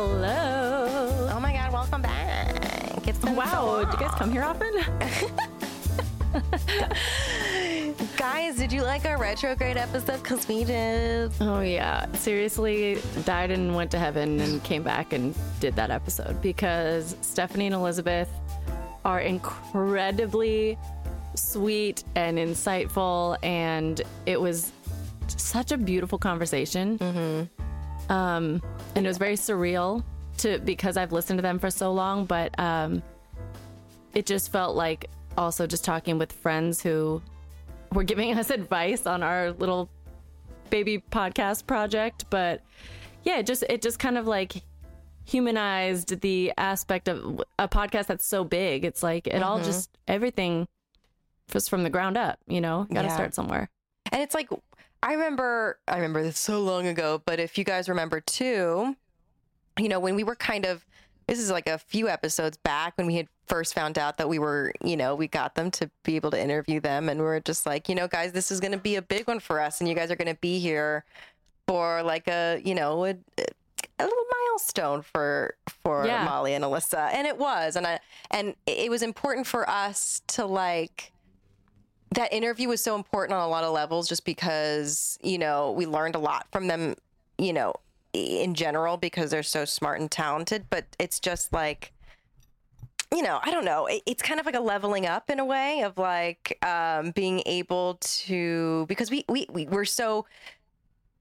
Hello. Oh my God, welcome back. It's been wow. so Do you guys come here often? Guys, did you like our retrograde episode? Because we did. oh, yeah. Seriously, died and went to heaven and came back and did that episode because Stephanie and Elizabeth are incredibly sweet and insightful. And it was such a beautiful conversation. Mm-hmm. Um, and it was very surreal to because I've listened to them for so long, but um, it just felt like also just talking with friends who were giving us advice on our little baby podcast project. But yeah, it just it just kind of like humanized the aspect of a podcast that's so big. It's like it all just everything was from the ground up. You know, got to Yeah. start somewhere. And it's like, I remember, I remember this so long ago, but if you guys remember too, you know, when we were kind of, this is like a few episodes back when we had first found out that we were, you know, we got them to be able to interview them. And we were just like, you know, guys, this is going to be a big one for us. And you guys are going to be here for like a, you know, a, a little milestone for for Yeah. Molly and Alyssa, and it was, and I and it was important for us to like that interview was so important on a lot of levels, just because you know we learned a lot from them, you know, in general because they're so smart and talented. But it's just like you know, I don't know. It, it's kind of like a leveling up in a way of like um, being able to because we we we we're so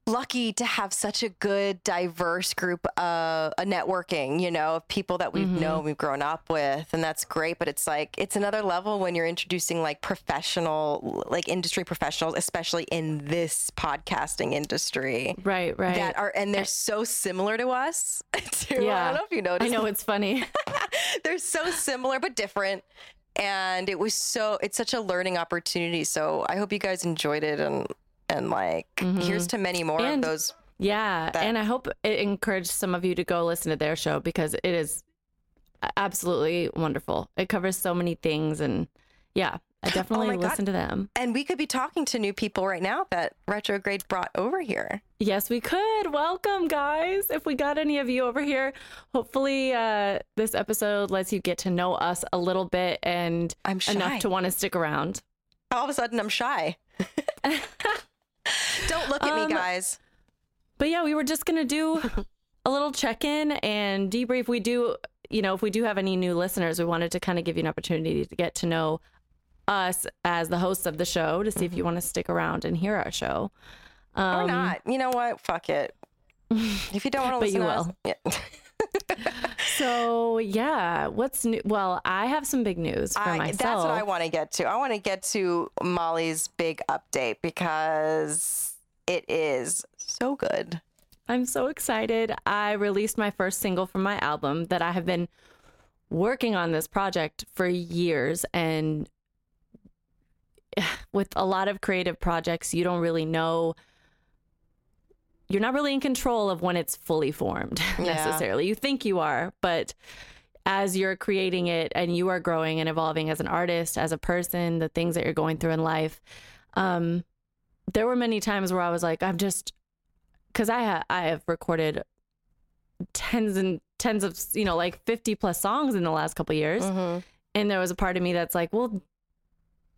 lucky to have such a good diverse group of a networking you know of people that we've mm-hmm. known we've grown up with and that's great but it's like it's another level when you're introducing like professional like industry professionals especially in this podcasting industry Right, right. that are and they're so similar to us too. i don't know if you noticed I know it's funny. they're so similar but different and it was so it's such a learning opportunity so i hope you guys enjoyed it and and like here's to many more And- of those Yeah, that- and I hope it encouraged some of you to go listen to their show because it is absolutely wonderful. It covers so many things, and yeah, I definitely Oh my God. listen to them. and we could be talking to new people right now that retrograde brought over here Yes, we could. Welcome, guys. If we got any of you over here, hopefully uh, this episode lets you get to know us a little bit and i'm enough to want to stick around. all of a sudden i'm shy don't look at Um, me guys But yeah, we were just gonna do a little check in and debrief. We do, you know, if we do have any new listeners, we wanted to kind of give you an opportunity to get to know us as the hosts of the show to see if you want to stick around and hear our show. or Um, not you know what fuck it if you don't want to listen you to us will. yeah. So yeah, what's new? Well, I have some big news for I, myself. that's what I want to get to. I want to get to Molly's big update because it is so good. I'm so excited. I released my first single from my album that I have been working on this project for years. And with a lot of creative projects, you don't really know. You're not really in control of when it's fully formed Yeah. necessarily. You think you are, but as you're creating it and you are growing and evolving as an artist, as a person, the things that you're going through in life, um, there were many times where I was like, I'm just, because I ha- I have recorded tens and tens of you know like 50 plus songs in the last couple years, Mm-hmm. and there was a part of me that's like, well,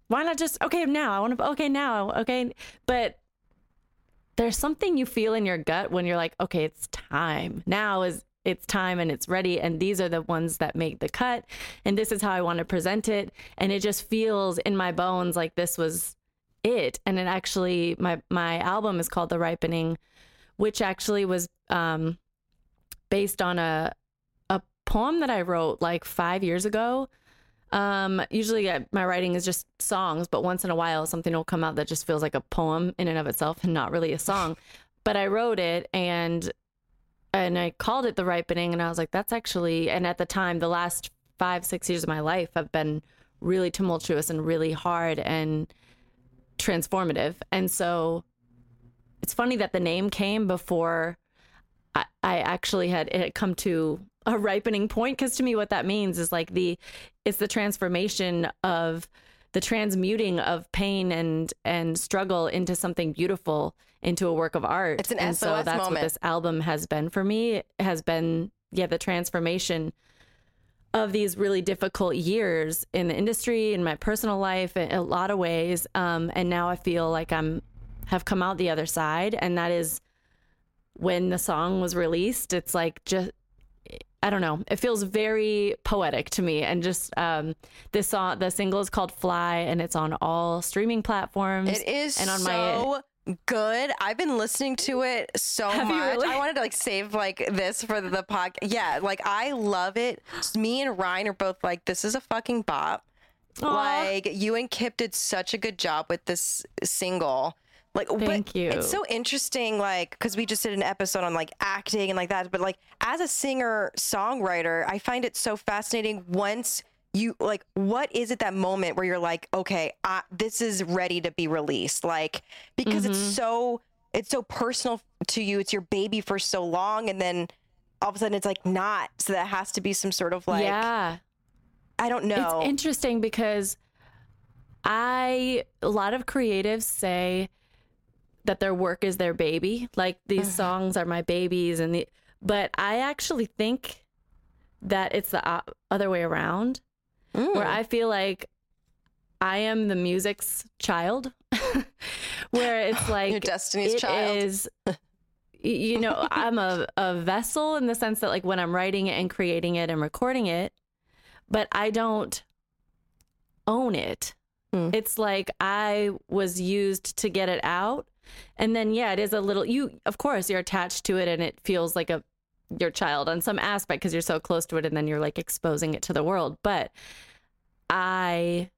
why not just okay now? I want to okay now, okay, but there's something you feel in your gut when you're like, okay, it's time. Now is it's time and it's ready. And these are the ones that make the cut. And this is how I want to present it. And it just feels in my bones like this was it. And it actually my my album is called The Ripening which actually was um based on a a poem that I wrote like 5 years ago um usually uh, my writing is just songs but once in a while something will come out that just feels like a poem in and of itself and not really a song. But I wrote it and and I called it the ripening and I was like that's actually and at the time the last 5 6 years of my life have been really tumultuous and really hard and transformative. And so it's funny that the name came before I, I actually had it had come to a ripening point because to me what that means is like the it's the transformation of the transmuting of pain and and struggle into something beautiful into a work of art. It's an and so SOS that's what this album has been for me. It has been yeah, the transformation of these really difficult years in the industry, in my personal life, in a lot of ways. Um, and now I feel like I'm have come out the other side, and that is when the song was released. It's like just I don't know. It feels very poetic to me, and just um, this song, the single is called "Fly," and it's on all streaming platforms. It is and on so my good. I've been listening to it so Have much. really? I wanted to like save like this for the podcast. Yeah, like I love it. Me and Ryan are both like, this is a fucking bop. Aw. Like you and Kip did such a good job with this single. Like, Thank you. It's so interesting, like, because we just did an episode on like acting and like that. But like, as a singer songwriter, I find it so fascinating. Once you like, what is it that moment where you're like, okay, I, this is ready to be released? Like, because it's Mm-hmm. so it's so personal to you. It's your baby for so long, and then all of a sudden it's like not. So that has to be some sort of like, yeah. I don't know. It's interesting because I a lot of creatives say that their work is their baby. Like these songs are my babies and the but I actually think that it's the other way around Mm. where I feel like I am the music's child where it's like Your destiny's child. is- you know i'm a, a vessel in the sense that like when i'm writing it and creating it and recording it but i don't own it Hmm. it's like i was used to get it out and then yeah it is a little you of course you're attached to it and it feels like a your child on some aspect because you're so close to it and then you're like exposing it to the world but i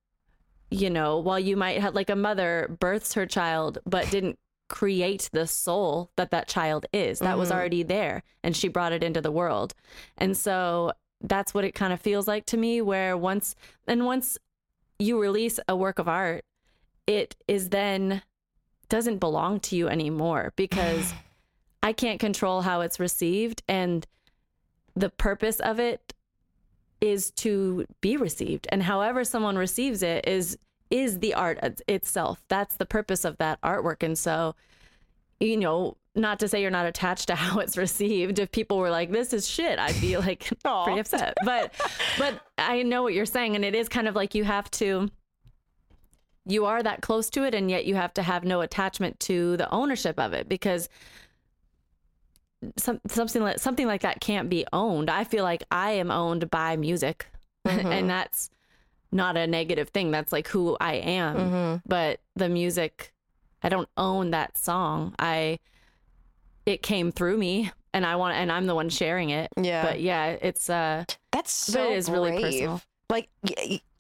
you know, while you might have like a mother births her child but didn't create the soul that that child is, that was Mhm. already there and she brought it into the world. And so that's what it kind of feels like to me where once and once you release a work of art, it is then doesn't belong to you anymore because I can't control how it's received and the purpose of it is to be received. And however someone receives it is is the art itself. That's the purpose of that artwork. And so you know not to say you're not attached to how it's received. If people were like this is shit i'd be like pretty upset. But but i know what you're saying and it is kind of like you have to you are that close to it and yet you have to have no attachment to the ownership of it because some, something like something like that can't be owned. I feel like I am owned by music, and that's not a negative thing. That's like who I am. Mm-hmm. But the music, I don't own that song. I it came through me, and I want, and I'm the one sharing it. Yeah. But yeah, it's uh, That's so it is really personal. Like,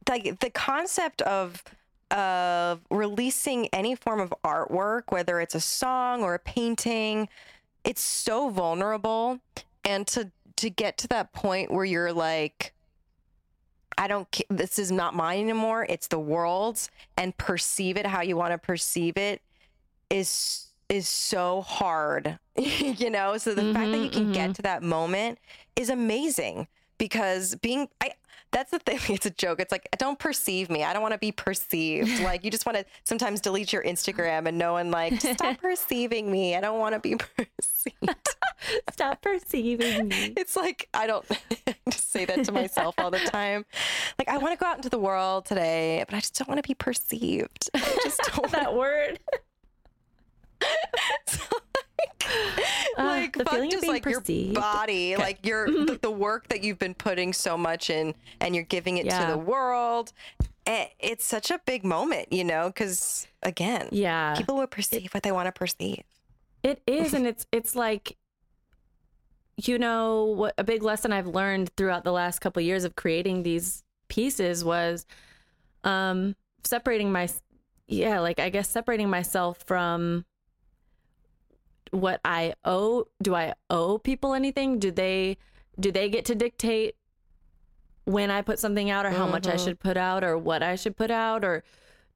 like the concept of of releasing any form of artwork, whether it's a song or a painting, it's so vulnerable. And to to get to that point where you're like, I don't. This is not mine anymore. It's the world's, and perceive it how you want to perceive it is is so hard. you know. So the fact that mm-hmm, you can get mm-hmm. to that moment is amazing because being I that's the thing it's a joke. It's like don't perceive me. I don't want to be perceived. Like you just want to sometimes delete your instagram and no one like stop perceiving me. I don't want to be perceived. Stop perceiving me. it's like i don't just say that to myself all the time. Like i want to go out into the world today but i just don't want to be perceived. I just don't that word. Ah, like the feeling of being like perceived. your body like your the, the work that you've been putting so much in and you're giving it to the world Eh, it's such a big moment you know because again Yeah. people will perceive what they want to perceive It is, and it's it's like, you know, what a big lesson I've learned throughout the last couple of years of creating these pieces was, um, separating my, yeah, like I guess separating myself from what I owe. Do I owe people anything? Do they do they get to dictate when I put something out or how much I Mhm. should put out or what I should put out or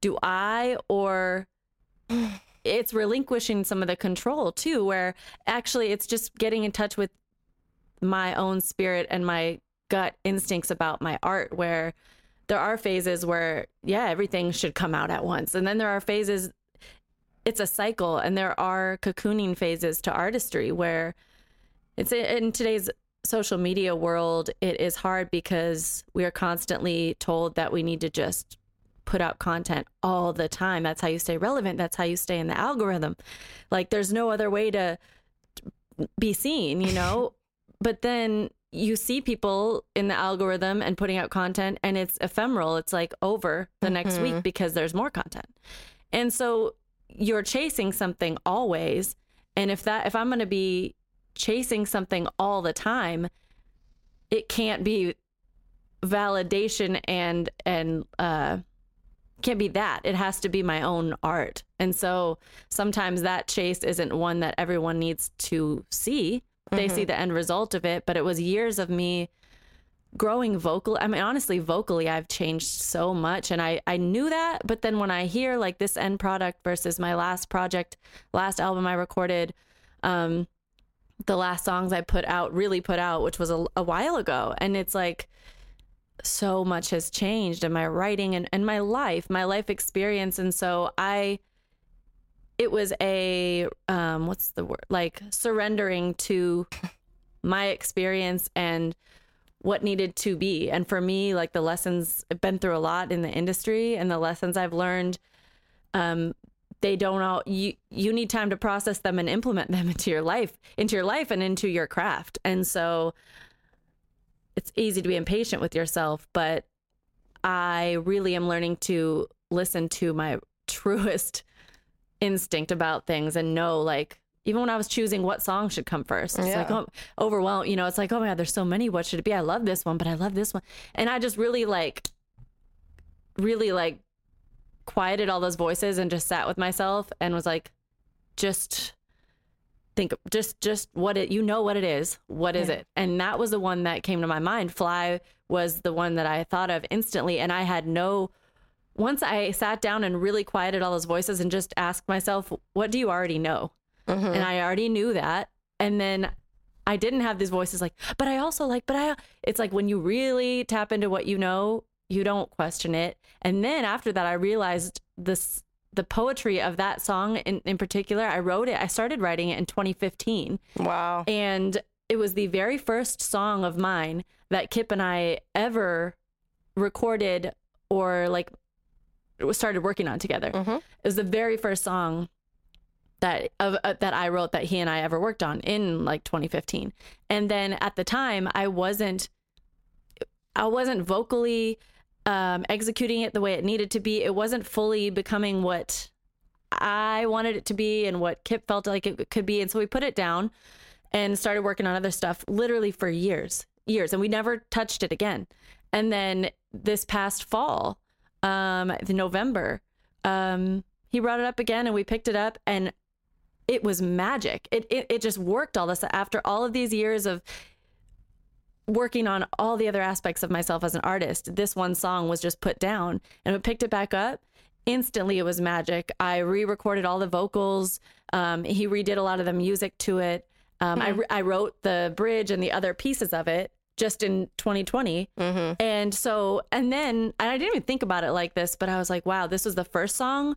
do I or it's relinquishing some of the control too where actually it's just getting in touch with my own spirit and my gut instincts about my art where there are phases where yeah everything should come out at once and then there are phases it's a cycle and there are cocooning phases to artistry where it's in today's social media world, it is hard because we are constantly told that we need to just put out content all the time. That's how you stay relevant. That's how you stay in the algorithm. Like there's no other way to be seen, you know? but then you see people in the algorithm and putting out content and it's ephemeral. It's like over the next week mm-hmm. because there's more content. And so you're chasing something always. And if that if I'm going to be chasing something all the time, it can't be validation and and uh can't be that. It has to be my own art. And so sometimes that chase isn't one that everyone needs to see. They see the end result of it, but it was years of me growing vocal. I mean, honestly, vocally, I've changed so much. And I, I knew that. But then when I hear like this end product versus my last project, last album I recorded, um, the last songs I put out, really put out, which was a, a while ago. And it's like, so much has changed in my writing and, and my life, my life experience. And so I, it was a, um, what's the word? Like surrendering to my experience and what needed to be. And for me, like the lessons, I've been through a lot in the industry and the lessons I've learned, um, they don't all you you need time to process them and implement them into your life into your life and into your craft and so it's easy to be impatient with yourself but i really am learning to listen to my truest instinct about things and know like even when I was choosing what song should come first, it's like oh, overwhelmed. You know, it's like oh my god, there's so many. What should it be? I love this one, but I love this one, and I just really like, really like, quieted all those voices and just sat with myself and was like, just think, just just what it. You know what it is. What is it? And that was the one that came to my mind. Fly was the one that I thought of instantly, and I had no once I sat down and really quieted all those voices and just asked myself, what do you already know? And I already knew that. And then I didn't have these voices like, but I also like, but I, it's like when you really tap into what you know, you don't question it. And then after that, I realized this, the poetry of that song in, in particular, I wrote it, I started writing it in 2015. Wow. And it was the very first song of mine that Kip and I ever recorded or like started working on together. Mhm. It was the very first song that of uh, that I wrote that he and I ever worked on in like 2015. And then at the time I wasn't I wasn't vocally um executing it the way it needed to be. It wasn't fully becoming what I wanted it to be and what Kip felt like it could be. And so we put it down and started working on other stuff literally for years, years. And we never touched it again. And then this past fall, um, the November, um, he brought it up again and we picked it up and it was magic. It, it, it just worked all this after all of these years of working on all the other aspects of myself as an artist. This one song was just put down and we picked it back up. Instantly, it was magic. I re recorded all the vocals. Um, he redid a lot of the music to it. Um, I, re- I wrote the bridge and the other pieces of it just in 2020. And so, and then and I didn't even think about it like this, but I was like, wow, this was the first song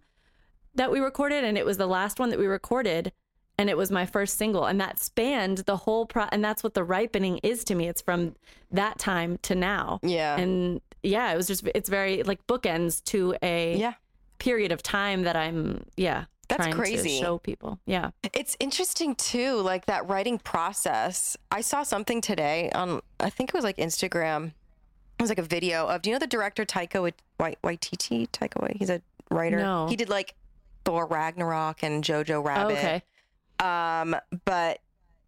that we recorded and it was the last one that we recorded and it was my first single and that spanned the whole pro and that's what the ripening is to me it's from that time to now Yeah. and yeah it was just it's very like bookends to a Yeah. period of time that i'm yeah That's crazy. to show people yeah It's interesting too, like that writing process. I saw something today on, I think it was like Instagram. It was like a video of, do you know the director Taika Wait- Wait- Waititi? Taika Wait, he's a writer. No. He did like Thor Ragnarok and Jojo Rabbit. okay Um, but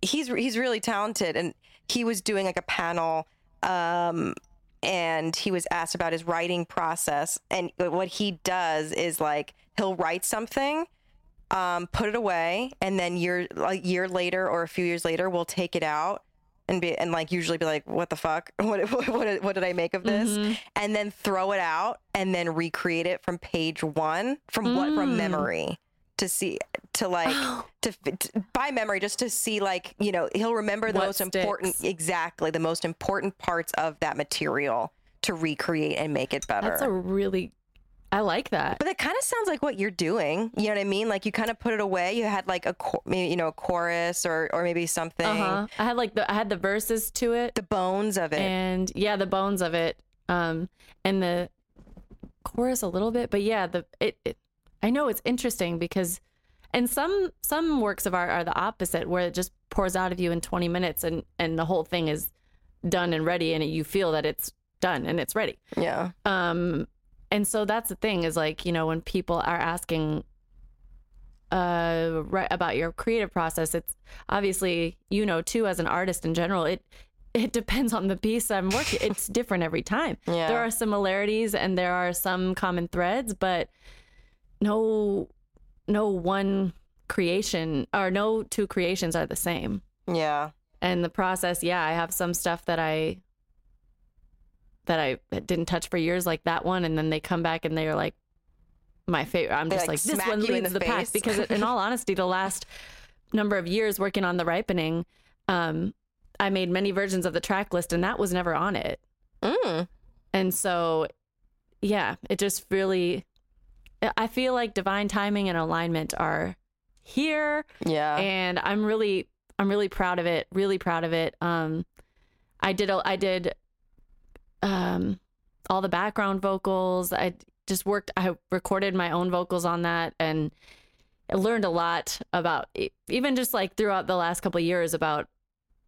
he's he's really talented, and he was doing like a panel, um, and he was asked about his writing process, and what he does is like he'll write something, um, put it away, and then year like year later or a few years later, we'll take it out. And be and like usually be like, what the fuck? What what what, what did I make of this? Mm-hmm. And then throw it out and then recreate it from page one from what from Mm. memory to see to like to, to by memory just to see like you know he'll remember the What most important exactly the most important parts of that material to recreate and make it better that's a really I like that. But that kind of sounds like what you're doing. You know what I mean? Like you kind of put it away. You had like a cho- maybe you know a chorus or or maybe something. Uh-huh. I had like the I had the verses to it. The bones of it. and yeah the bones of it um and the chorus a little bit but yeah the it, it i know it's interesting because and some some works of art are the opposite where it just pours out of you in 20 minutes and and the whole thing is done and ready and you feel that it's done and it's ready yeah. um and so that's the thing is like you know when people are asking uh right about your creative process it's obviously you know too as an artist in general it it depends on the piece i'm working it's different every time Yeah. there are similarities and there are some common threads but no no one creation or no two creations are the same Yeah. and the process yeah i have some stuff that i that i didn't touch for years like that one and then they come back and they're like my favorite i'm They, just like, like, this one leads the the, pack because in all honesty the last number of years working on the ripening um i made many versions of the track list and that was never on it Mm. and so yeah it just really i feel like divine timing and alignment are here Yeah. and I'm really I'm really proud of it. Really proud of it. Um, I did a- I did um all the background vocals. I just worked. I recorded my own vocals on that, and I learned a lot about even just like throughout the last couple years about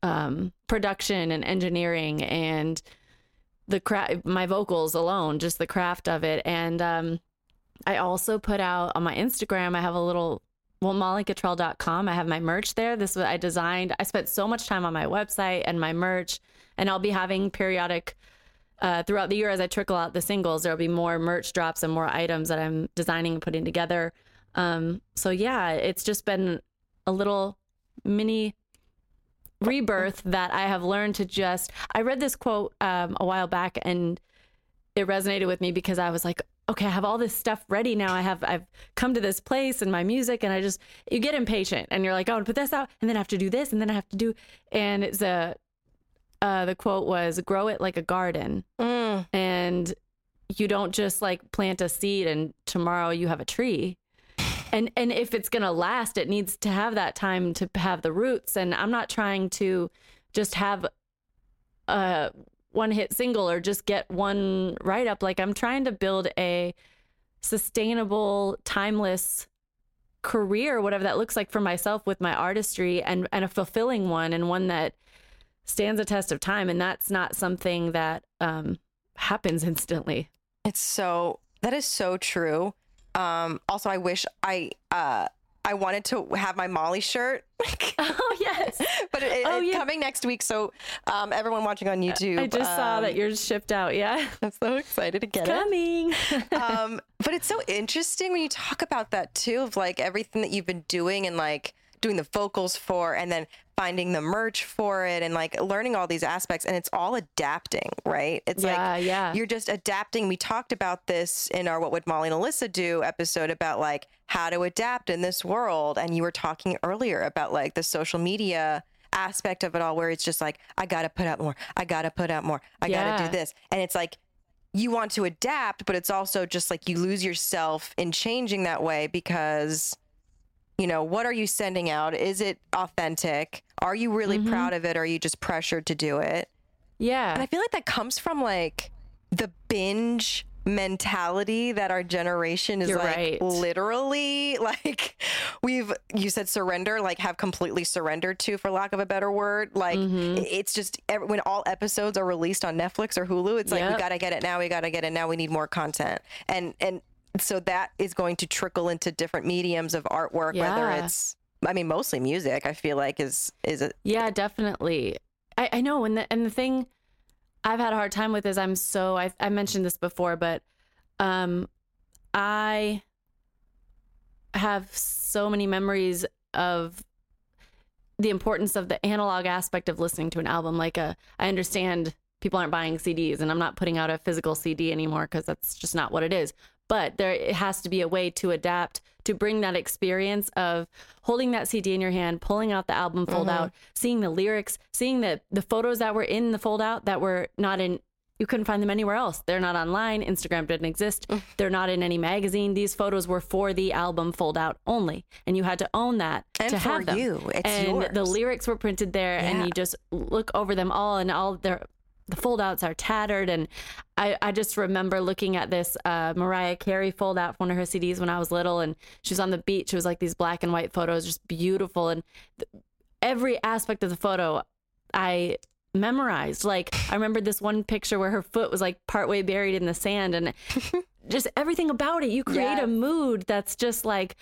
um production and engineering and the craft my vocals alone just the craft of it and um i also put out on my instagram i have a little well mollycottrell.com i have my merch there this was i designed i spent so much time on my website and my merch and i'll be having periodic uh, throughout the year as i trickle out the singles there'll be more merch drops and more items that i'm designing and putting together um, so yeah it's just been a little mini rebirth that i have learned to just i read this quote um, a while back and it resonated with me because I was like, okay, I have all this stuff ready now. I have I've come to this place and my music and I just you get impatient and you're like, oh, put this out and then I have to do this and then I have to do and it's a uh, the quote was grow it like a garden Mm. and you don't just like plant a seed and tomorrow you have a tree. And and if it's going to last, it needs to have that time to have the roots and I'm not trying to just have a one hit single or just get one write up like I'm trying to build a sustainable, timeless career, whatever that looks like for myself with my artistry and and a fulfilling one and one that stands a test of time and that's not something that um happens instantly. It's so that is so true. Um, also, I wish I uh, I wanted to have my Molly shirt, Oh yes. but it, it- Oh, it's yeah. coming next week. So um, everyone watching on YouTube, I just saw um, that yours shipped out. Yeah. I'm so excited to get it. Coming. um, but it's so interesting when you talk about that too, of like everything that you've been doing and like doing the vocals for, and then finding the merch for it, and like learning all these aspects, and it's all adapting, right? It's yeah, like yeah. you're just adapting. We talked about this in our What Would Molly and Alyssa Do episode about like how to adapt in this world. And you were talking earlier about like the social media aspect of it all, where it's just like, I got to put out more. I got to put out more. I got to do this. And it's like, you want to adapt, but it's also just like you lose yourself in changing that way because, you know, what are you sending out? Is it authentic? Are you really Mm-hmm. proud of it? Or are you just pressured to do it? Yeah. And. I feel like that comes from like the binge mentality that our generation is You're like right. literally like we've you said surrender like have completely surrendered to for lack of a better word like Mm-hmm. it's just when all episodes are released on Netflix or Hulu it's like we got to get it now we got to get it now we need more content and and so that is going to trickle into different mediums of artwork yeah. whether it's I mean mostly music I feel like is is a Yeah, definitely. I, I know, and the and the thing I've had a hard time with is I'm so I I mentioned this before, but um I have so many memories of the importance of the analog aspect of listening to an album. Like a, I understand people aren't buying CDs, and I'm not putting out a physical CD anymore because that's just not what it is. But there it has to be a way to adapt to bring that experience of holding that CD in your hand, pulling out the album fold out, seeing the lyrics, seeing the the photos that were in the fold out that were not in you couldn't find them anywhere else. They're not online. Instagram didn't exist. Mm. They're not in any magazine. These photos were for the album fold out only, and you had to own that And to have them. you. It's and the lyrics were printed there, and you just look over them all, and all their the foldouts are tattered. And I, I just remember looking at this uh, Mariah Carey fold out from one of her CDs when I was little, and she was on the beach. It was like these black and white photos, just beautiful, and th- every aspect of the photo, I memorized. Like I remember this one picture where her foot was like partway buried in the sand and just everything about it. You create a mood that's just like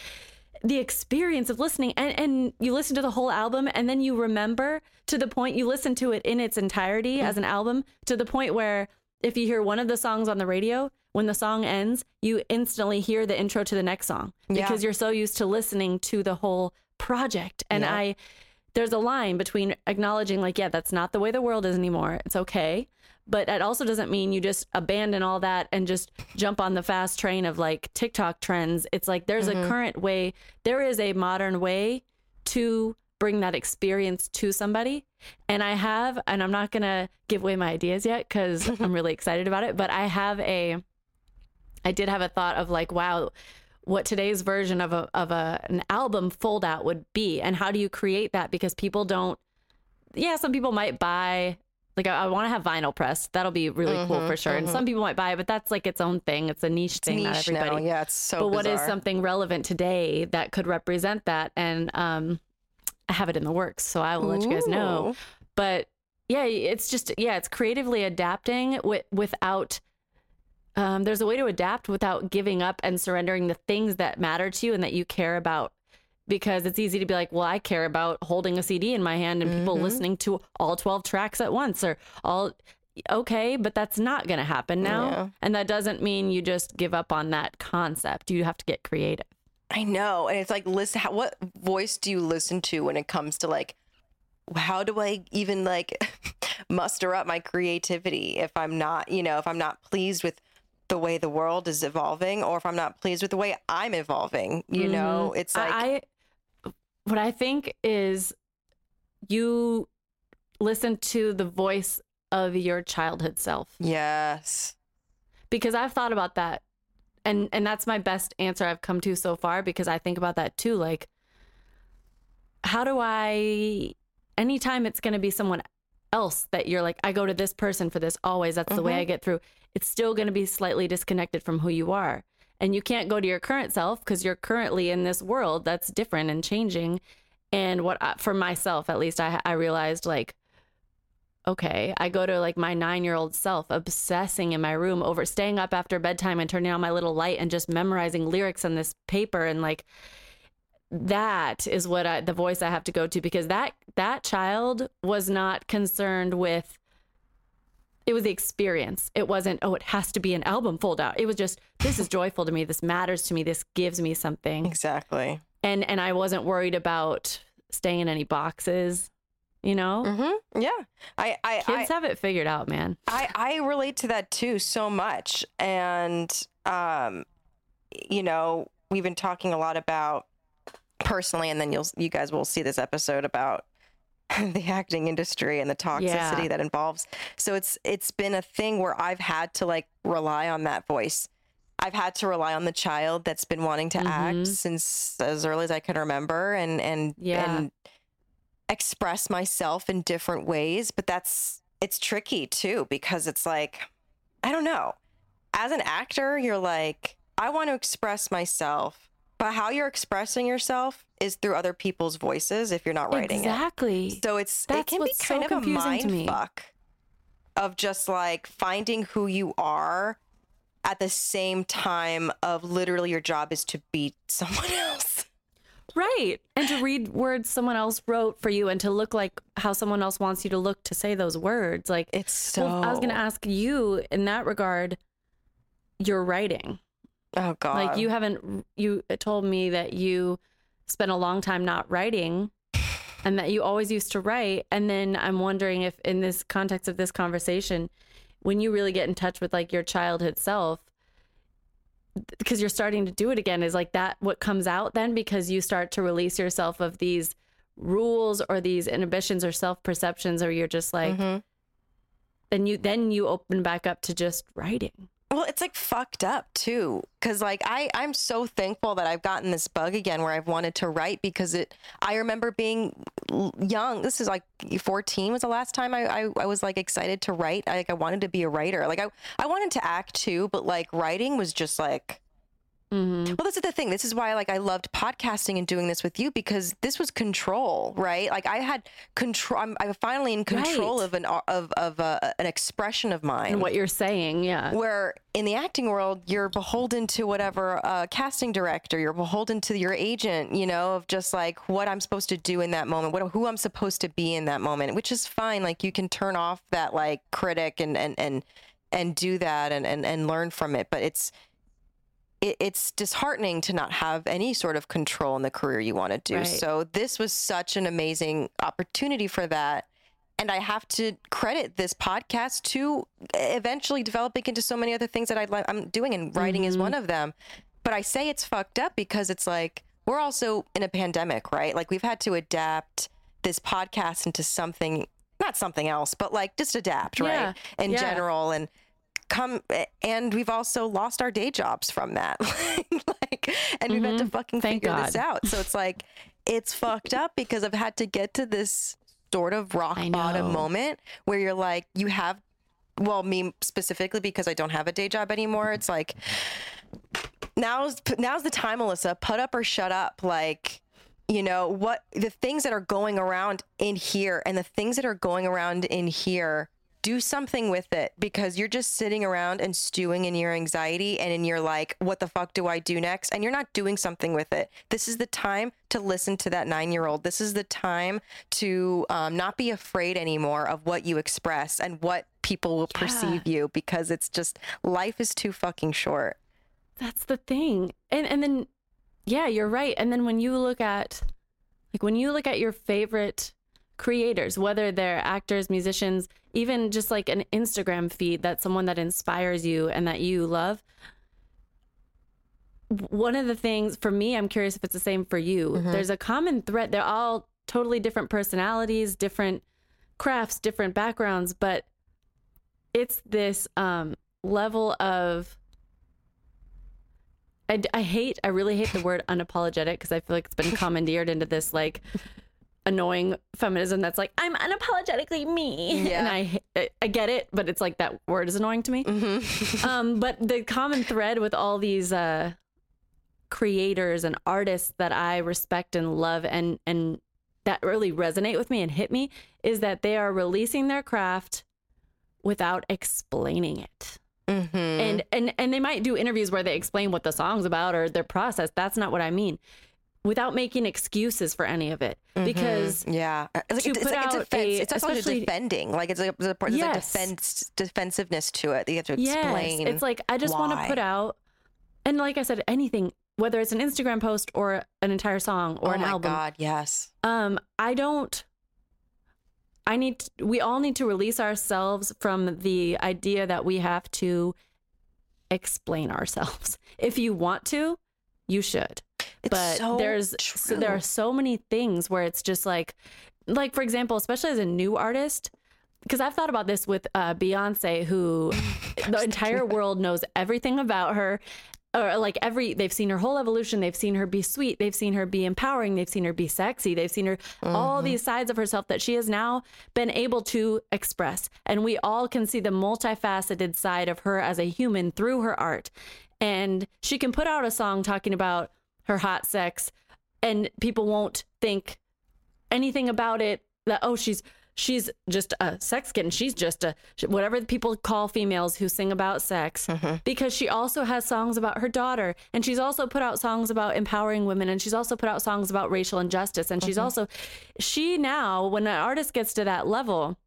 the experience of listening and, and you listen to the whole album and then you remember to the point you listen to it in its entirety mm-hmm. as an album to the point where if you hear one of the songs on the radio when the song ends you instantly hear the intro to the next song. Yeah. because you're so used to listening to the whole project. And Yeah. i there's a line between acknowledging like yeah that's not the way the world is anymore. It's okay but that also doesn't mean you just abandon all that and just jump on the fast train of like tiktok trends. It's like there's a mm-hmm. current way there is a modern way to bring that experience to somebody. And i have and i'm not gonna give away my ideas yet because i'm really excited about it but i have a i did have a thought of like wow what today's version of a of a an album fold out would be and how do you create that? Because people don't yeah some people might buy like i, I want to have vinyl press. That'll be really cool for sure. And some people might buy it but that's like its own thing. It's a niche thing not Niche everybody. Now. Yeah, it's so but what is something relevant today that could represent that? And um i have it in the works so i will let you guys know. But yeah it's just yeah it's creatively adapting wi- without um, there's a way to adapt without giving up and surrendering the things that matter to you and that you care about because it's easy to be like well i care about holding a cd in my hand and people Mm-hmm. listening to all 12 tracks at once or all okay but that's not going to happen now Yeah. and that doesn't mean you just give up on that concept you have to get creative I know. And it's like, listen, how, what voice do you listen to when it comes to like, how do I even like muster up my creativity if I'm not, you know, if I'm not pleased with the way the world is evolving or if I'm not pleased with the way I'm evolving, you know, it's like, I what I think is you listen to the voice of your childhood self. Yes. because I've thought about that and and that's my best answer I've come to so far because I think about that too like how do I anytime it's going to be someone else that you're like I go to this person for this always that's the way I mm-hmm. get through it's still going to be slightly disconnected from who you are and you can't go to your current self because you're currently in this world that's different and changing. And what I, for myself at least I I realized like okay, I go to like my nine year old self obsessing in my room over staying up after bedtime and turning on my little light and just memorizing lyrics on this paper. And like that is what I, the voice I have to go to because that that child was not concerned with it was the experience. It wasn't, oh, it has to be an album fold out. It was just, this is joyful to me. This matters to me. This gives me something. Exactly. And and I wasn't worried about staying in any boxes, you know? Mm-hmm. Yeah. I, I, I, Kids have it figured out, man. I, I relate to that too so much. And, um, you know, we've been talking a lot about personally, and then you'll, you guys will see this episode about the acting industry and the toxicity Yeah. that involves. So it's, it's been a thing where I've had to like rely on that voice. I've had to rely on the child that's been wanting to act Mhm. since as early as I can remember and, and, Yeah. and express myself in different ways. But that's, it's tricky too, because it's like, I don't know. As an actor, you're like, I want to express myself, but how you're expressing yourself is through other people's voices if you're not writing it. exactly. So it's it That's can be what's so kind of a confusing to mind me. fuck of just like finding who you are at the same time of literally your job is to be someone else. Right. And to read words someone else wrote for you and to look like how someone else wants you to look to say those words. Like, It's so well, I was going to ask you in that regard, your writing. Oh god. Like, you haven't, you told me that you spent a long time not writing and that you always used to write. And then I'm wondering if, in this context of this conversation, when you really get in touch with like your childhood self, because you're starting to do it again, is like that what comes out then because you start to release yourself of these rules or these inhibitions or self perceptions, or you're just like, Mhm. and you then you open back up to just writing. Well, it's like fucked up too, because like I I'm so thankful that I've gotten this bug again where I've wanted to write because it. I remember being young. This is like 14 was the last time I I, I was like excited to write. I, like I wanted to be a writer. Like I I wanted to act too, but like writing was just like Mm-hmm. well, this is the thing. This is why, like, I loved podcasting and doing this with you because this was control, right? Like, I had control. I'm, I'm finally in control Right. of an of of uh, an expression of mine. And what you're saying, yeah. where in the acting world, you're beholden to whatever uh, casting director, you're beholden to your agent, you know, of just like what I'm supposed to do in that moment, what who I'm supposed to be in that moment, which is fine. Like, you can turn off that like critic and and and and do that and and and learn from it, but it's it, it's disheartening to not have any sort of control in the career you want to do. Right. So this was such an amazing opportunity for that. And I have to credit this podcast to eh, eventually developing into so many other things that I'd like I'm doing, and writing is mm-hmm. one of them. But I say it's fucked up because it's like we're also in a pandemic, right? Like we've had to adapt this podcast into something, not something else, but like just adapt, Yeah. right? In Yeah. general, and come and we've also lost our day jobs from that. Like and we've had to fucking Mm-hmm. Thank figure this out. So it's like it's fucked up because i've had to get to this sort of rock bottom moment where you're like you have well me specifically because i don't have a day job anymore. It's like now's now's the time alyssa. Put up or shut up. Like you know what the things that are going around in here and the things that are going around in here do something with it because you're just sitting around and stewing in your anxiety and in your like what the fuck do i do next? And you're not doing something with it. This is the time to listen to that nine year old this is the time to um, not be afraid anymore of what you express and what people will perceive you because it's just life is too fucking short. That's the thing. And and then yeah, you're right. And then when you look at like when you look at your favorite creators, whether they're actors, musicians, even just like an Instagram feed that's someone that inspires you and that you love. One of the things for me, I'm curious if it's the same for you. There's a common thread. They're all totally different personalities, different crafts, different backgrounds, but it's this um, level of I, I hate, I really hate the word unapologetic because I feel like it's been commandeered into this like annoying feminism that's like, I'm unapologetically me. Yeah. And I, I, get it, but it's like that word is annoying to me. um, but the common thread with all these uh, creators and artists that I respect and love and, and that really resonate with me and hit me is that they are releasing their craft without explaining it mm-hmm. and and and they might do interviews where they explain what the song's about or their process that's not what i mean without making excuses for any of it because Yeah, it's like, it's put like a out defense. a- it's also like a especially- defending. Like it's like there's a defense defensiveness to it. that You have to explain yes it's like i just want to put out and like i said anything whether it's an instagram post or an entire song or oh an my album god, yes. um i don't i need to, we all need to release ourselves from the idea that we have to explain ourselves if you want to you should It's but so there's so there are so many things where it's just like like for example especially as a new artist because I've thought about this with uh, Beyonce, who the entire world knows everything about her, or like every they've seen her whole evolution. They've seen her be sweet. They've seen her be empowering. They've seen her be sexy. They've seen her all these sides of herself that she has now been able to express, and we all can see the multifaceted side of her as a human through her art. And she can put out a song talking about her hot sex, and people won't think anything about it that oh she's she's just a sex kitten. She's just a whatever the people call females who sing about sex mm-hmm. because she also has songs about her daughter and she's also put out songs about empowering women and she's also put out songs about racial injustice and she's mm-hmm. also she now when an artist gets to that level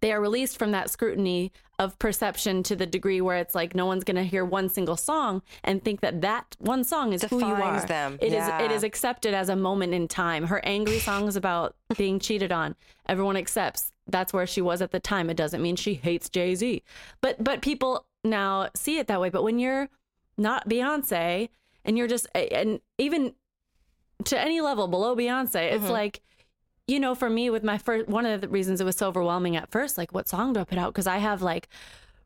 they are released from that scrutiny of perception to the degree where it's like no one's going to hear one single song and think that that one song is who you are. them. It is Yeah. it is accepted as a moment in time. Her angry songs about being cheated on, everyone accepts that's where she was at the time. It doesn't mean she hates Jay-Z. But but people now see it that way. But when you're not Beyonce and you're just and even to any level below Beyonce, it's mm-hmm. like you know, for me with my first one of the reasons it was so overwhelming at first, like what song do I put out? Because I have like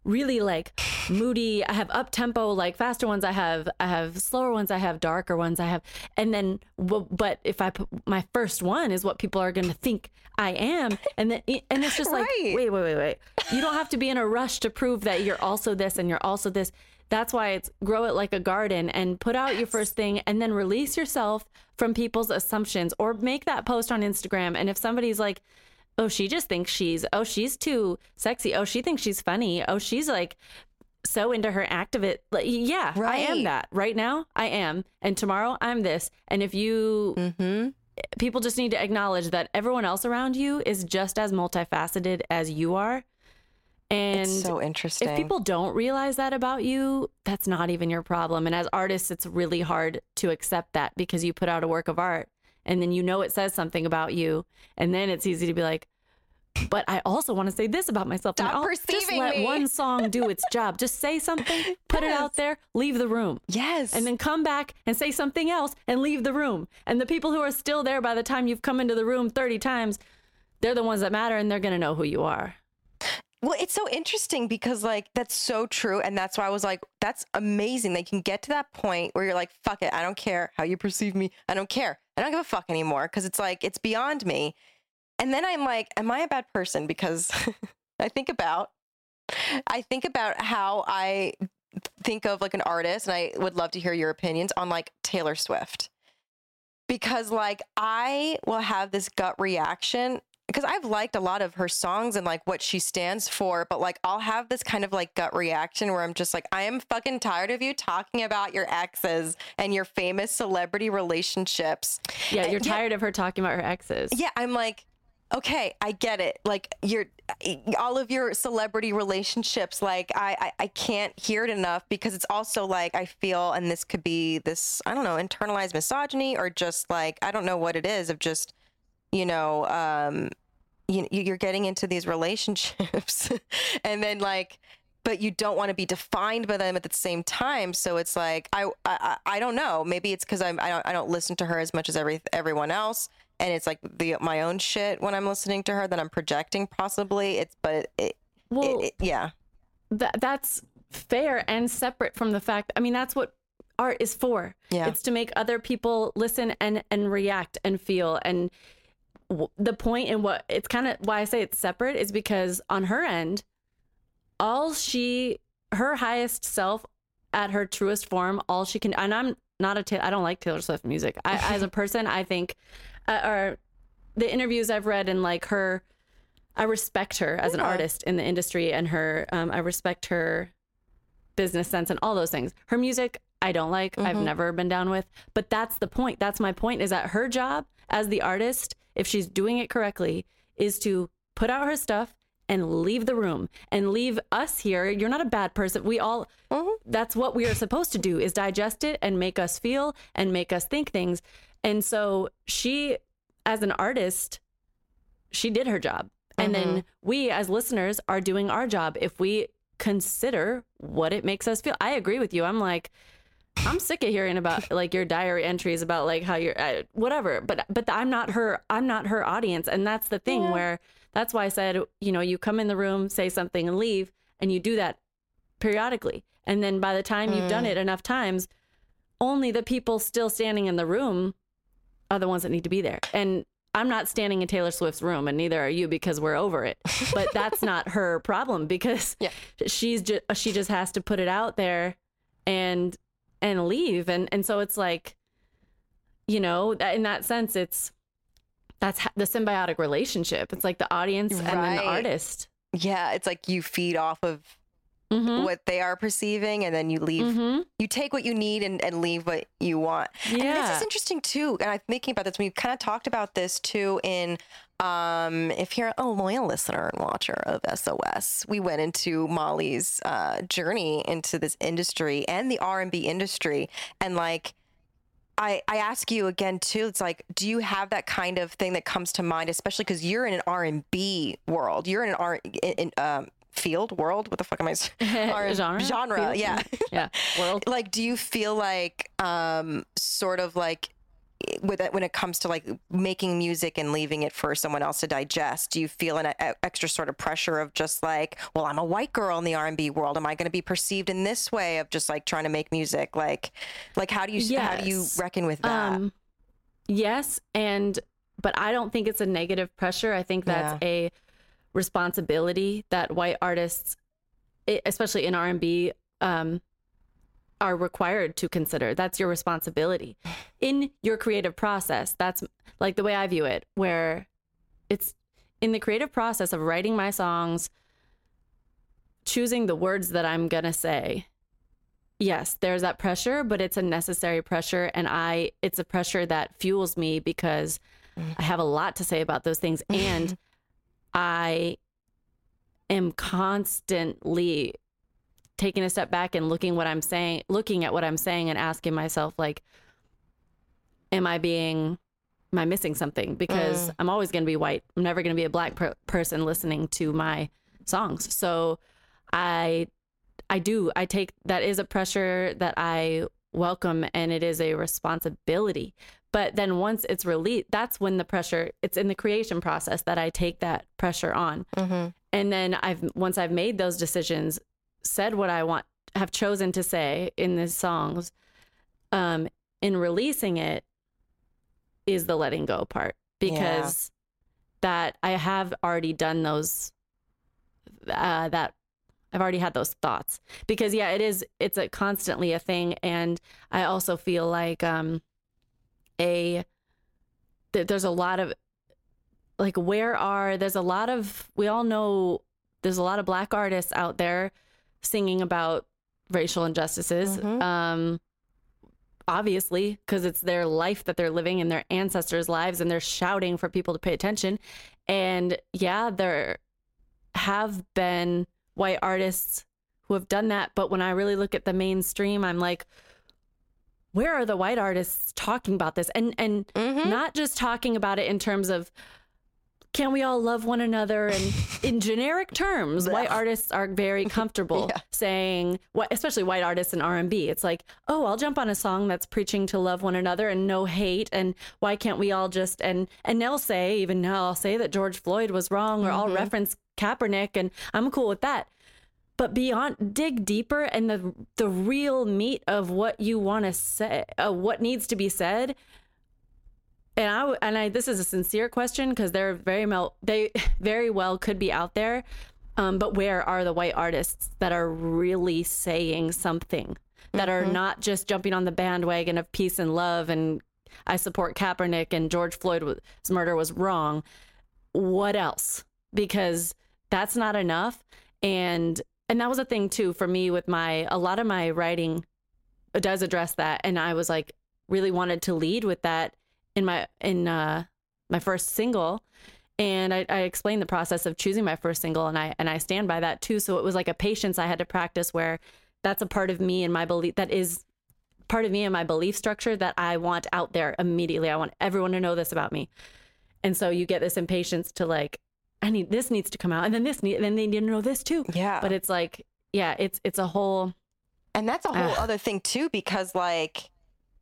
really like moody i have up tempo like faster ones i have i have slower ones i have darker ones i have and then but if i put my first one is what people are going to think i am and then and it's just like Right. wait wait wait wait you don't have to be in a rush to prove that you're also this and you're also this that's why it's grow it like a garden and put out your first thing and then release yourself from people's assumptions or make that post on instagram and if somebody's like oh, she just thinks she's, oh, she's too sexy. Oh, she thinks she's funny. Oh, she's like so into her activist. Like, yeah, I am that right now. I am. And tomorrow I'm this. And if you, Mm-hmm. people just need to acknowledge that everyone else around you is just as multifaceted as you are. And It's so interesting. if people don't realize that about you, that's not even your problem. And as artists, it's really hard to accept that because you put out a work of art and then you know it says something about you. And then it's easy to be like, but I also want to say this about myself. Stop I'll just let me. one song do its job. Just say something, put it out there, leave the room. yes. And then come back and say something else and leave the room. And the people who are still there by the time you've come into the room 30 times, they're the ones that matter and they're going to know who you are. Well, it's so interesting because like that's so true, and that's why I was like, that's amazing. They can get to that point where you're like, fuck it, I don't care how you perceive me. I don't care. I don't give a fuck anymore because it's like it's beyond me. And then I'm like, am I a bad person? Because I think about, I think about how I think of like an artist, and I would love to hear your opinions on like Taylor Swift. Because like I will have this gut reaction because I've liked a lot of her songs and like what she stands for, but like I'll have this kind of like gut reaction where I'm just like, I am fucking tired of you talking about your exes and your famous celebrity relationships. Yeah, Uh, you're yeah. tired of her talking about her exes. Yeah, I'm like, okay, I get it. Like your all of your celebrity relationships, like I, I I can't hear it enough because it's also like I feel, and this could be this I don't know internalized misogyny or just like I don't know what it is of just you know um you you're getting into these relationships and then like but you don't want to be defined by them at the same time. So it's like i i, I don't know. Maybe it's because i'm I don't, I don't listen to her as much as every everyone else. And it's like the my own shit when i'm listening to her that i'm projecting possibly. It's but it, Well, it, it yeah. that that's fair and separate from the fact i mean that's what art is for. Yeah. it's to make other people listen and and react and feel and the point in what it's kind of why i say it's separate is because on her end all she her highest self at her truest form all she can and i'm not a Ta- i don't like taylor swift music. I, as a person i think uh, or the interviews i've read and like her i respect her as an artist in the industry and her um, i respect her business sense and all those things. Her music i don't like i've Mhm. never been down with but that's the point. That's my point is that her job as the artist if she's doing it correctly is to put out her stuff and leave the room and leave us here. You're not a bad person. We all Mhm. that's what we are supposed to do is digest it and make us feel and make us think things. And so she as an artist she did her job. And then we as listeners are doing our job. If we consider what it makes us feel i agree with you. I'm like i'm sick of hearing about like your diary entries about like how you're uh, whatever but but i'm not her i'm not her audience and that's the thing Yeah. where that's why i said you know you come in the room say something and leave and you do that periodically and then by the time you've done Mm. it enough times only the people still standing in the room are the ones that need to be there and i'm not standing in taylor swift's room and neither are you because we're over it but that's not her problem because Yeah. she's just she just has to put it out there and and leave and and so it's like you know in that sense it's that's ha- the symbiotic relationship it's like the audience and then the artist yeah it's like you feed off of mm-hmm. what they are perceiving and then you leave Mm-hmm. you take what you need and, and leave what you want. And this is interesting too. And I'm thinking about this. We kind of talked about this too in um if you're a loyal listener and watcher of SOS, we went into Molly's uh journey into this industry and the R&B industry and like I, I ask you again too. It's like, do you have that kind of thing that comes to mind, especially because you're in an R and B world. You're in an R in, in um, field world. What the fuck am I? R- genre genre. Field? Yeah. yeah world like do you feel like um sort of like with it when it comes to like making music and leaving it for someone else to digest do you feel an a, extra sort of pressure of just like well i'm a white girl in the r&b world. Am i going to be perceived in this way of just like trying to make music? Like like how do you how do you reckon with that? Um, yes, and but I don't think it's a negative pressure. I think that's a responsibility that white artists, especially in R and B, um, are required to consider. That's your responsibility in your creative process. That's like the way I view it, where it's in the creative process of writing my songs, choosing the words that I'm gonna say yes there's that pressure but it's a necessary pressure and i it's a pressure that fuels me because i have a lot to say about those things mm-hmm. and i am constantly taking a step back and looking what i'm saying looking at what i'm saying and asking myself like am i being am i missing something because i'm always going to be white i'm never going to be a black per- person listening to my songs so i I do. I take that is a pressure that I welcome and it is a responsibility. But then once it's released, that's when the pressure, it's in the creation process that I take that pressure on. Mhm. And then I've, once I've made those decisions, said what I want, have chosen to say in these songs, um, in releasing it is the letting go part because that I have already done those, uh, that I've already had those thoughts. Because yeah, it is it's a constantly a thing and I also feel like um a that there's a lot of like where are there's a lot of we all know there's a lot of black artists out there singing about racial injustices Mhm. um obviously because it's their life that they're living and their ancestors lives and they're shouting for people to pay attention and yeah there have been white artists who have done that but when i really look at the mainstream i'm like where are the white artists talking about this and and Mhm. not just talking about it in terms of can we all love one another? And in generic terms white artists are very comfortable Yeah. saying what especially white artists in r&b it's like oh i'll jump on a song that's preaching to love one another and no hate and why can't we all just and and they'll say even now i'll say that george floyd was wrong or i'll reference kaepernick and i'm cool with that. But beyond dig deeper and the the real meat of what you want to say uh, what needs to be said and I and I this is a sincere question because they're very well they very well could be out there, um, but where are the white artists that are really saying something? That are not just jumping on the bandwagon of peace and love and I support Kaepernick and George Floyd's murder was wrong. What else? Because that's not enough, and and that was a thing too for me with my a lot of my writing does address that, and I was like really wanted to lead with that in my in uh my first single. And I, I explained the process of choosing my first single and I and I stand by that too. So it was like a patience I had to practice where that's a part of me and my belief that is part of me and my belief structure that I want out there immediately. I want everyone to know this about me. And so you get this impatience to like I need this needs to come out and then this need and then they need to know this too. Yeah. But it's like yeah it's it's a whole And that's a whole Ugh. other thing too, because like,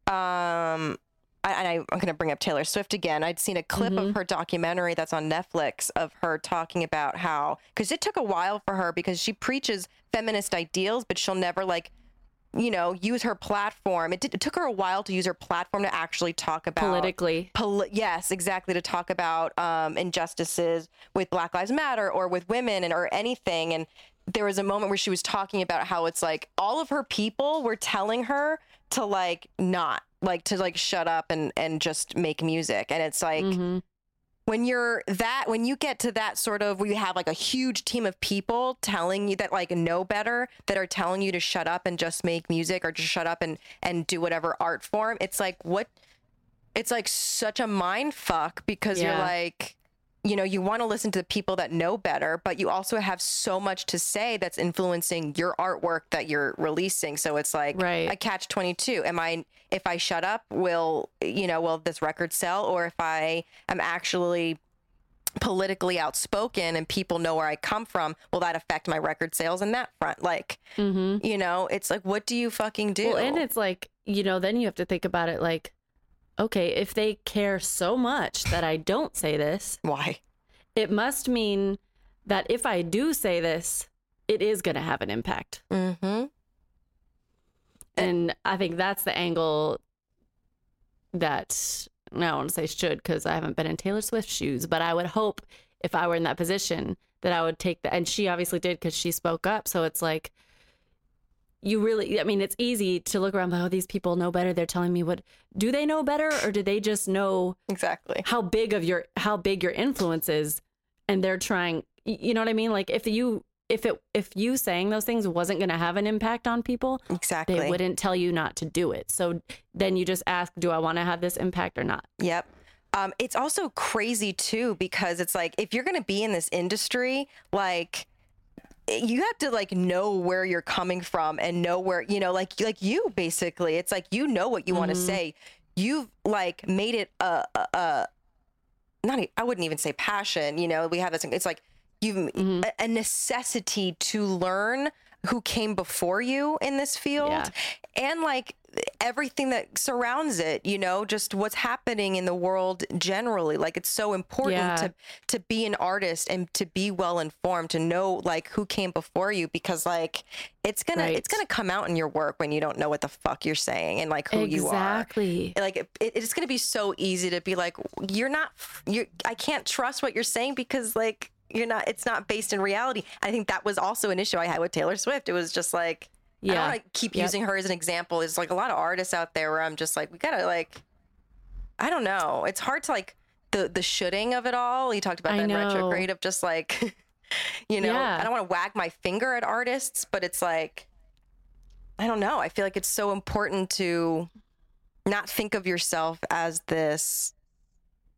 um, I, and I, I'm going to bring up Taylor Swift again. I'd seen a clip Mm-hmm. of her documentary that's on Netflix of her talking about how, because it took a while for her because she preaches feminist ideals, but she'll never like, you know, use her platform. It, did, it took her a while to use her platform to actually talk about politically Poli- yes, exactly. To talk about um, injustices with Black Lives Matter or with women and or anything. And there was a moment where she was talking about how it's like all of her people were telling her to like not like to like shut up and and just make music. And it's like Mhm. when you're that when you get to that sort of we have like a huge team of people telling you that like know better that are telling you to shut up and just make music or just shut up and and do whatever art form it's like what it's like such a mind fuck because you're like you know you want to listen to the people that know better but you also have so much to say that's influencing your artwork that you're releasing. So it's like Right. a catch 22 am i if i shut up will you know will this record sell? Or if i am actually politically outspoken and people know where i come from will that affect my record sales in that front? Like Mhm. you know it's like what do you fucking do? Well, and it's like, you know, then you have to think about it like okay, if they care so much that I don't say this, Why? it must mean that if I do say this, it is going to have an impact. Mm-hmm. And I think that's the angle that I don't want to say should because I haven't been in Taylor Swift's shoes, but I would hope if I were in that position that I would take that. And she obviously did because she spoke up. So it's like, you really, I mean, it's easy to look around, like, oh, these people know better. They're telling me what, do they know better or do they just know Exactly. how big of your, how big your influence is? And they're trying, you know what I mean? Like if you, if it, if you saying those things wasn't going to have an impact on people, Exactly. they wouldn't tell you not to do it. So then you just ask, do I want to have this impact or not? Yep. Um, it's also crazy too because it's like if you're going to be in this industry, like you have to like know where you're coming from and know where you know like like you basically. It's like you know what you want to mm-hmm. say. You've like made it a, a, a not e- i wouldn't even say passion you know we have this it's like you've mm-hmm. a, a necessity to learn who came before you in this field Yeah. and like everything that surrounds it you know just what's happening in the world generally like it's so important Yeah. to to be an artist and to be well informed to know like who came before you because like it's gonna Right. it's gonna come out in your work when you don't know what the fuck you're saying and like who you are exactly. like it, it's to be so easy to be like you're not you i can't trust what you're saying because like you're not it's not based in reality i think that was also an issue i had with taylor swift it was just like Yeah. to keep Yep. using her as an example there's like a lot of artists out there where i'm just like we gotta like i don't know it's hard to like the the shooting of it all you talked about I that retrograde of just like you know Yeah. i don't want to wag my finger at artists but it's like I don't know. I feel like it's so important to not think of yourself as this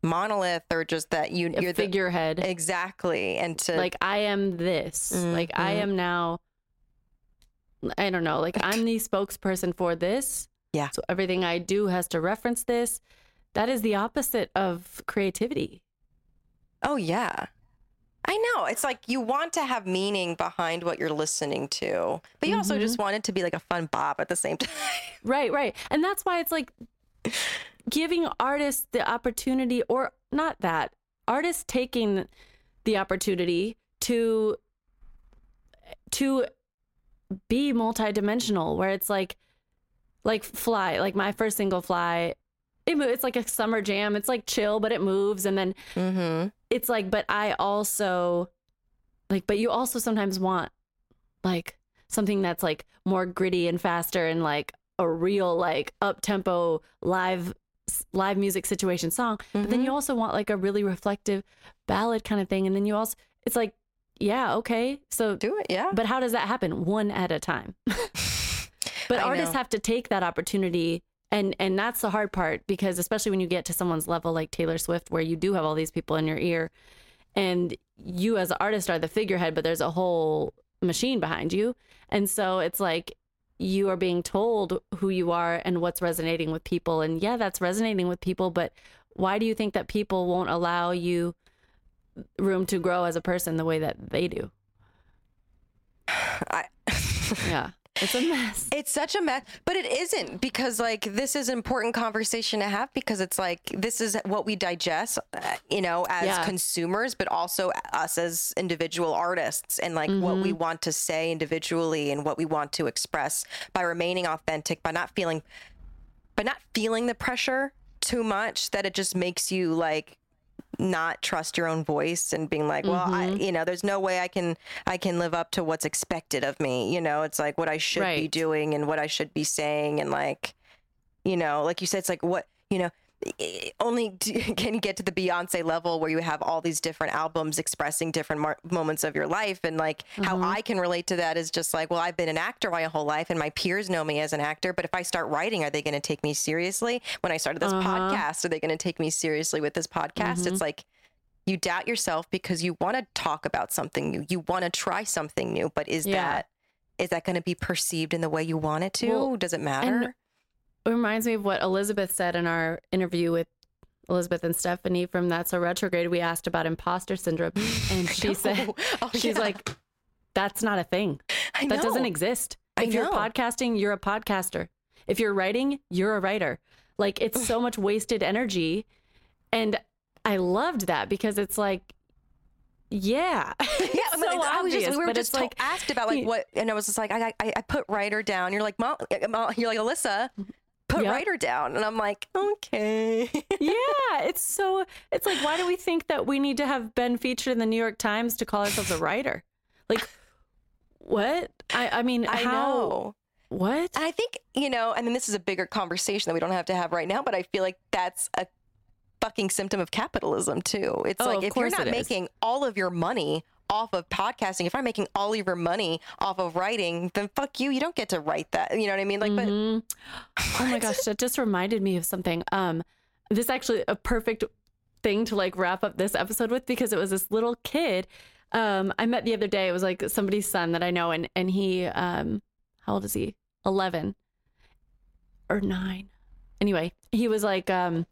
monolith or just that you, you're the figurehead. exactly and to like I am this. Like I Mhm. am now. I don't know. Like I'm the spokesperson for this. Yeah. So everything I do has to reference this. That is the opposite of creativity. oh yeah. I know. It's like you want to have meaning behind what you're listening to, but you also Mm-hmm. just want it to be like a fun bop at the same time. Right, right. And that's why it's like giving artists the opportunity, or not that, artists taking the opportunity to to be multidimensional where it's like like fly like my first single fly it, it's like a summer jam it's like chill but it moves and then mm-hmm. it's like but i also like but you also sometimes want like something that's like more gritty and faster and like a real like up tempo live live music situation song but then you mm-hmm. also want like a really reflective ballad kind of thing and then you also it's like yeah okay so Do it, yeah. but how does that happen one at a time but I artists know. have to take that opportunity and and that's the hard part because especially when you get to someone's level like Taylor Swift where you do have all these people in your ear and you as an artist are the figurehead but there's a whole machine behind you and so it's like you are being told who you are and what's resonating with people. And yeah that's resonating with people but why do you think that people won't allow you room to grow as a person the way that they do? I, yeah it's a mess It's such a mess, but it isn't because like this is an important conversation to have because it's like this is what we digest, uh, you know, as Yeah. consumers, but also us as individual artists and like what we want to say individually and what we want to express by remaining authentic, by not feeling, by not feeling the pressure too much that it just makes you like not trust your own voice and being like well Mm-hmm. you know there's no way i can i can live up to what's expected of me you know it's like what i should be doing and what i should be saying and like you know like you said it's like what you know i- Eh, only d- can you get to the beyonce level where you have all these different albums expressing different mar- moments of your life? And like how mm-hmm. i can relate to that is just like well i've been an actor my whole life and my peers know me as an actor but if i start writing are they going to take me seriously? When i started this uh-huh. podcast are they going to take me seriously with this podcast? It's mm-hmm. like you doubt yourself because you want to talk about something new. You want to try something new but is Yeah. that is that going to be perceived in the way you want it to? Well, does it matter it reminds me of what Elizabeth said in our interview with Elizabeth and Stephanie from That's a Retrograde. We asked about imposter syndrome, and she said, Oh, she's yeah. like, that's not a thing. That doesn't exist. I If you're podcasting, you're a podcaster. If you're writing, you're a writer. Like it's so much wasted energy. And I loved that because it's like, yeah. Yeah, I, mean, so I was just, obvious, we were just like, asked about like what, and I was just like, I, I, I put writer down. You're like, mom you're like Alyssa, put Yep. writer down, and I'm like, okay. yeah, it's so, it's like, why do we think that we need to have been featured in the New York Times to call ourselves a writer? Like, what? I, I mean, I how, know. what? And I think, you know, I mean, this is a bigger conversation that we don't have to have right now, but I feel like that's a fucking symptom of capitalism, too. It's Oh, like if you're not making all of your money off of podcasting, if I'm making all of your money off of writing, then fuck you. You don't get to write that. You know what I mean? Like, Mhm. but Oh my gosh, that just reminded me of something. Um, this actually a perfect thing to like wrap up this episode with because it was this little kid um I met the other day. It was like somebody's son that I know, and and he um how old is he? Eleven or nine. Anyway, he was like um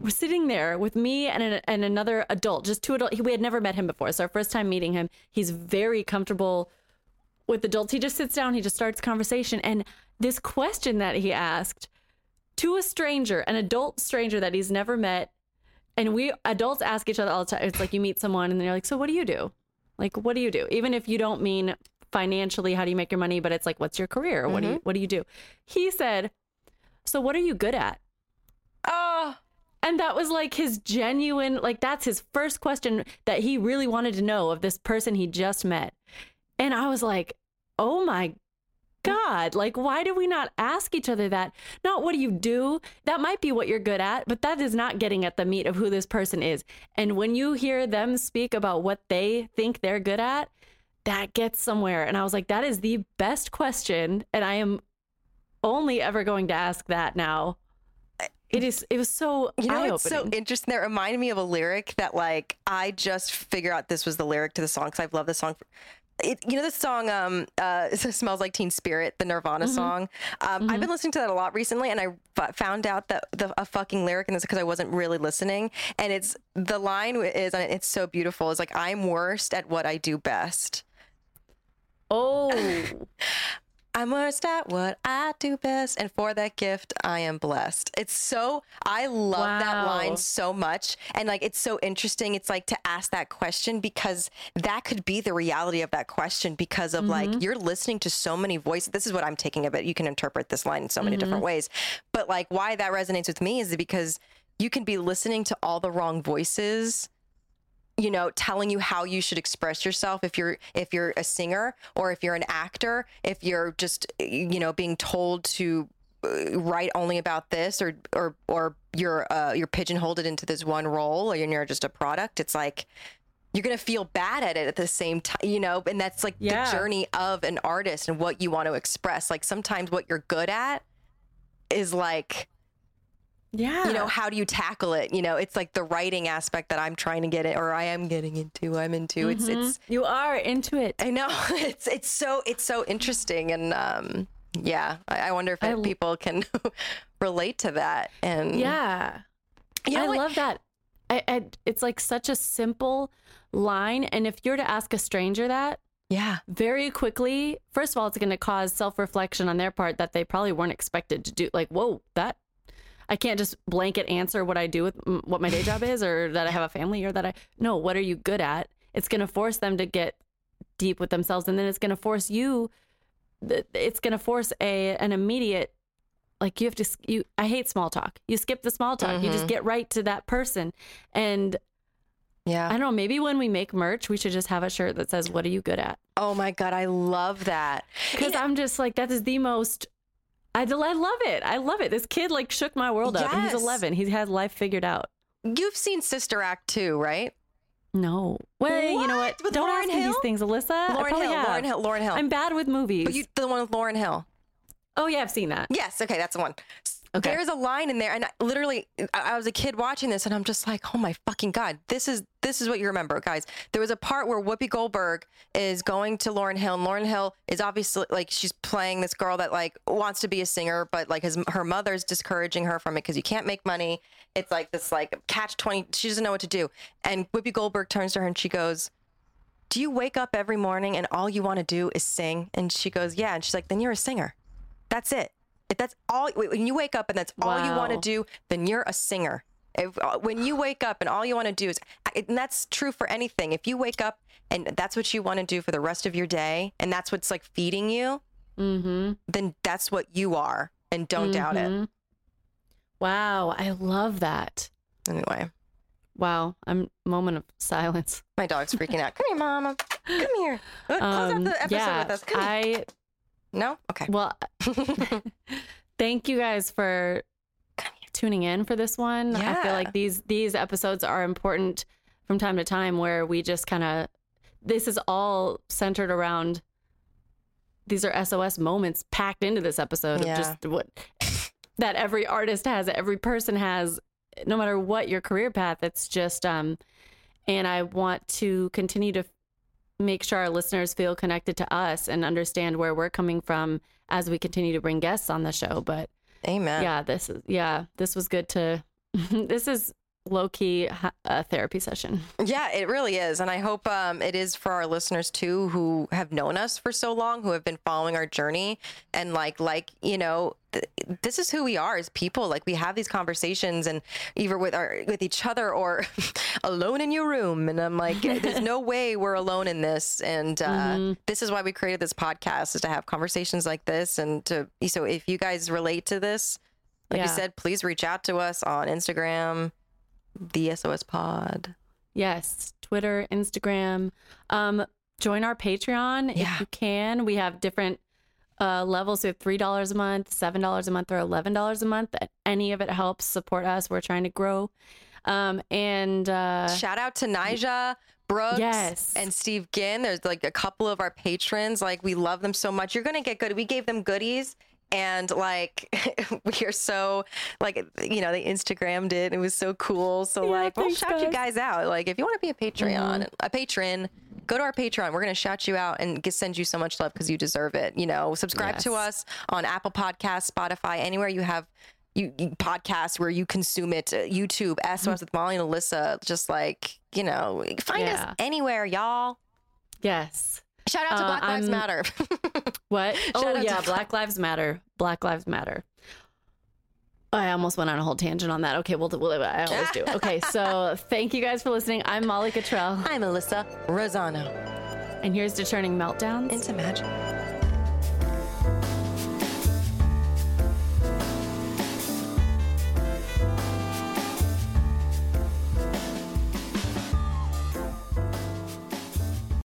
was sitting there with me and an, and another adult, just two adults. We had never met him before, it's our first time meeting him. He's very comfortable with adults. He just sits down, he just starts conversation, and this question that he asked to a stranger, an adult stranger that he's never met, and we adults ask each other all the time. It's like you meet someone and they're like, "So what do you do? Like, what do you do?" Even if you don't mean financially, how do you make your money? But it's like, "What's your career? What do you mm-hmm. What do you do?" He said, "So what are you good at?" oh, And that was like his genuine, like that's his first question that he really wanted to know of this person he just met. And I was like, oh my God, like, why do we not ask each other that? Not what do you do? That might be what you're good at, but that is not getting at the meat of who this person is. And when you hear them speak about what they think they're good at, that gets somewhere. And I was like, that is the best question. And I am only ever going to ask that now. It is. It was so You know, it's so interesting. That reminded me of a lyric that, like, I just figured out this was the lyric to the song because I've loved the song. For, it, you know, the song um, uh, smells like Teen Spirit, the Nirvana Mm-hmm. song. Um, I've been listening to that a lot recently, and I f- found out that the a fucking lyric in this because I wasn't really listening. And it's the line is, and it's so beautiful. It's like, "I'm worst at what I do best." oh, I'm worst at what I do best, and for that gift, I am blessed. It's so, I love that line so much. And like, it's so interesting. It's like to ask that question because that could be the reality of that question because of like, mm-hmm. you're listening to so many voices. This is what I'm taking of it. You can interpret this line in so many different mm-hmm. ways. But like, why that resonates with me is because you can be listening to all the wrong voices you know telling you how you should express yourself if you're if you're a singer or if you're an actor if you're just you know being told to uh, write only about this or or or you're uh, you're pigeonholed it into this one role or you're just a product it's like you're gonna feel bad at it at the same time you know and that's like Yeah. the journey of an artist and what you want to express like sometimes what you're good at is like yeah. you know how do you tackle it you know it's like the writing aspect that i'm trying to get it or i am getting into i'm into it's it's you are into it. i know it's it's so it's so interesting and um yeah i, I wonder if I people can relate to that and Yeah. you know I what? love that. I, I, it's like such a simple line. And if you're to ask a stranger that, yeah very quickly, first of all, it's going to cause self reflection on their part that they probably weren't expected to do. Like, whoa, that I can't just blanket answer what I do with what my day job is, or that I have a family, or that I no. What are you good at? It's going to force them to get deep with themselves, and then it's going to force you. It's going to force a an immediate like you have to you. I hate small talk. You skip the small talk. You just mm-hmm. get right to that person, and yeah. I don't know. Maybe when we make merch, we should just have a shirt that says "What are you good at?" oh my god i love that Because I'm just like, that is the most. I, I love it. I love it. This kid like shook my world up. And he's 11. He has life figured out. you've seen sister act 2 right No. Well, you know what? With Don't Lauryn ask me these things, Alyssa. Lauryn Hill have. Lauryn Hill Lauryn Hill I'm bad with movies. but you the one with Lauryn Hill oh yeah, I've seen that. Yes, okay, that's the one. Okay. There's a line in there, and I, literally, I, I was a kid watching this, and I'm just like, oh my fucking god, this is this is what you remember, guys. There was a part where Whoopi Goldberg is going to Lauryn Hill, and Lauryn Hill is obviously like she's playing this girl that like wants to be a singer, but like his her mother's discouraging her from it because you can't make money. It's like this like catch twenty. She doesn't know what to do, and Whoopi Goldberg turns to her and she goes. Do you wake up every morning and all you want to do is sing? And she goes, Yeah. And she's like, Then you're a singer. That's it. It's that's all when you wake up and that's all you want to do, then you're a singer. If, uh, when you wake up and all you want to do is, and that's true for anything. If you wake up and that's what you want to do for the rest of your day, and that's what's like feeding you, Mm-hmm. then that's what you are, and don't doubt it. Mhm. Wow, I love that. Anyway, Wow, I'm moment of silence. my dog's freaking out. Come here, mama. Come here. Close out Um, the episode yeah, with us. Come here. No. Okay. well, thank you guys for tuning in for this one. I feel like these these episodes are important from time to time where we just kind of this is all centered around these are SOS moments packed into this episode Yeah. of just what that every artist has, every person has, no matter what your career path. It's just um and I want to continue to make sure our listeners feel connected to us and understand where we're coming from as we continue to bring guests on the show. But Amen. yeah, this is yeah, this was good to. this is low key a therapy session. Yeah, it really is. And I hope um, it is for our listeners too who have known us for so long, who have been following our journey. And like, like, you know, th- this is who we are as people. Like we have these conversations and either with our, with each other or alone in your room. And I'm like, there's no way we're alone in this. And uh, Mm-hmm. this is why we created this podcast is to have conversations like this. And to, so if you guys relate to this, like you said, please reach out to us on Instagram, the SOS pod. Yes, Twitter, Instagram. Um, join our Patreon Yeah. if you can. We have different uh, levels. We have three dollars a month, seven dollars a month, or eleven dollars a month. Any of it helps support us. We're trying to grow. Um, and uh, Shout out to Nija, Brooks, Yes. and Steve Ginn. There's like a couple of our patrons. Like we love them so much. You're gonna get good. We gave them goodies. And like we are so like you know they Instagrammed it. It was so cool. So Yeah, like we'll shout you guys. guys out. Like if you want to be a Patreon, a patron, go to our Patreon. We're gonna shout you out and get, send you so much love because you deserve it. You know, subscribe to us on Apple Podcasts, Spotify, anywhere you have you, you podcasts where you consume it. Uh, YouTube, SOS with Molly and Alyssa. Just like you know, find Yeah. us anywhere, y'all. yes, Shout out to Uh, Black Lives I'm- Matter. what? Shout oh yeah, Black Lives Matter. Black Lives Matter. I almost went on a whole tangent on that. Okay, we'll, we'll I always do. Okay, so thank you guys for listening. I'm Molly Cottrell, I'm Alyssa Rosano. and here's to turning meltdowns Into magic.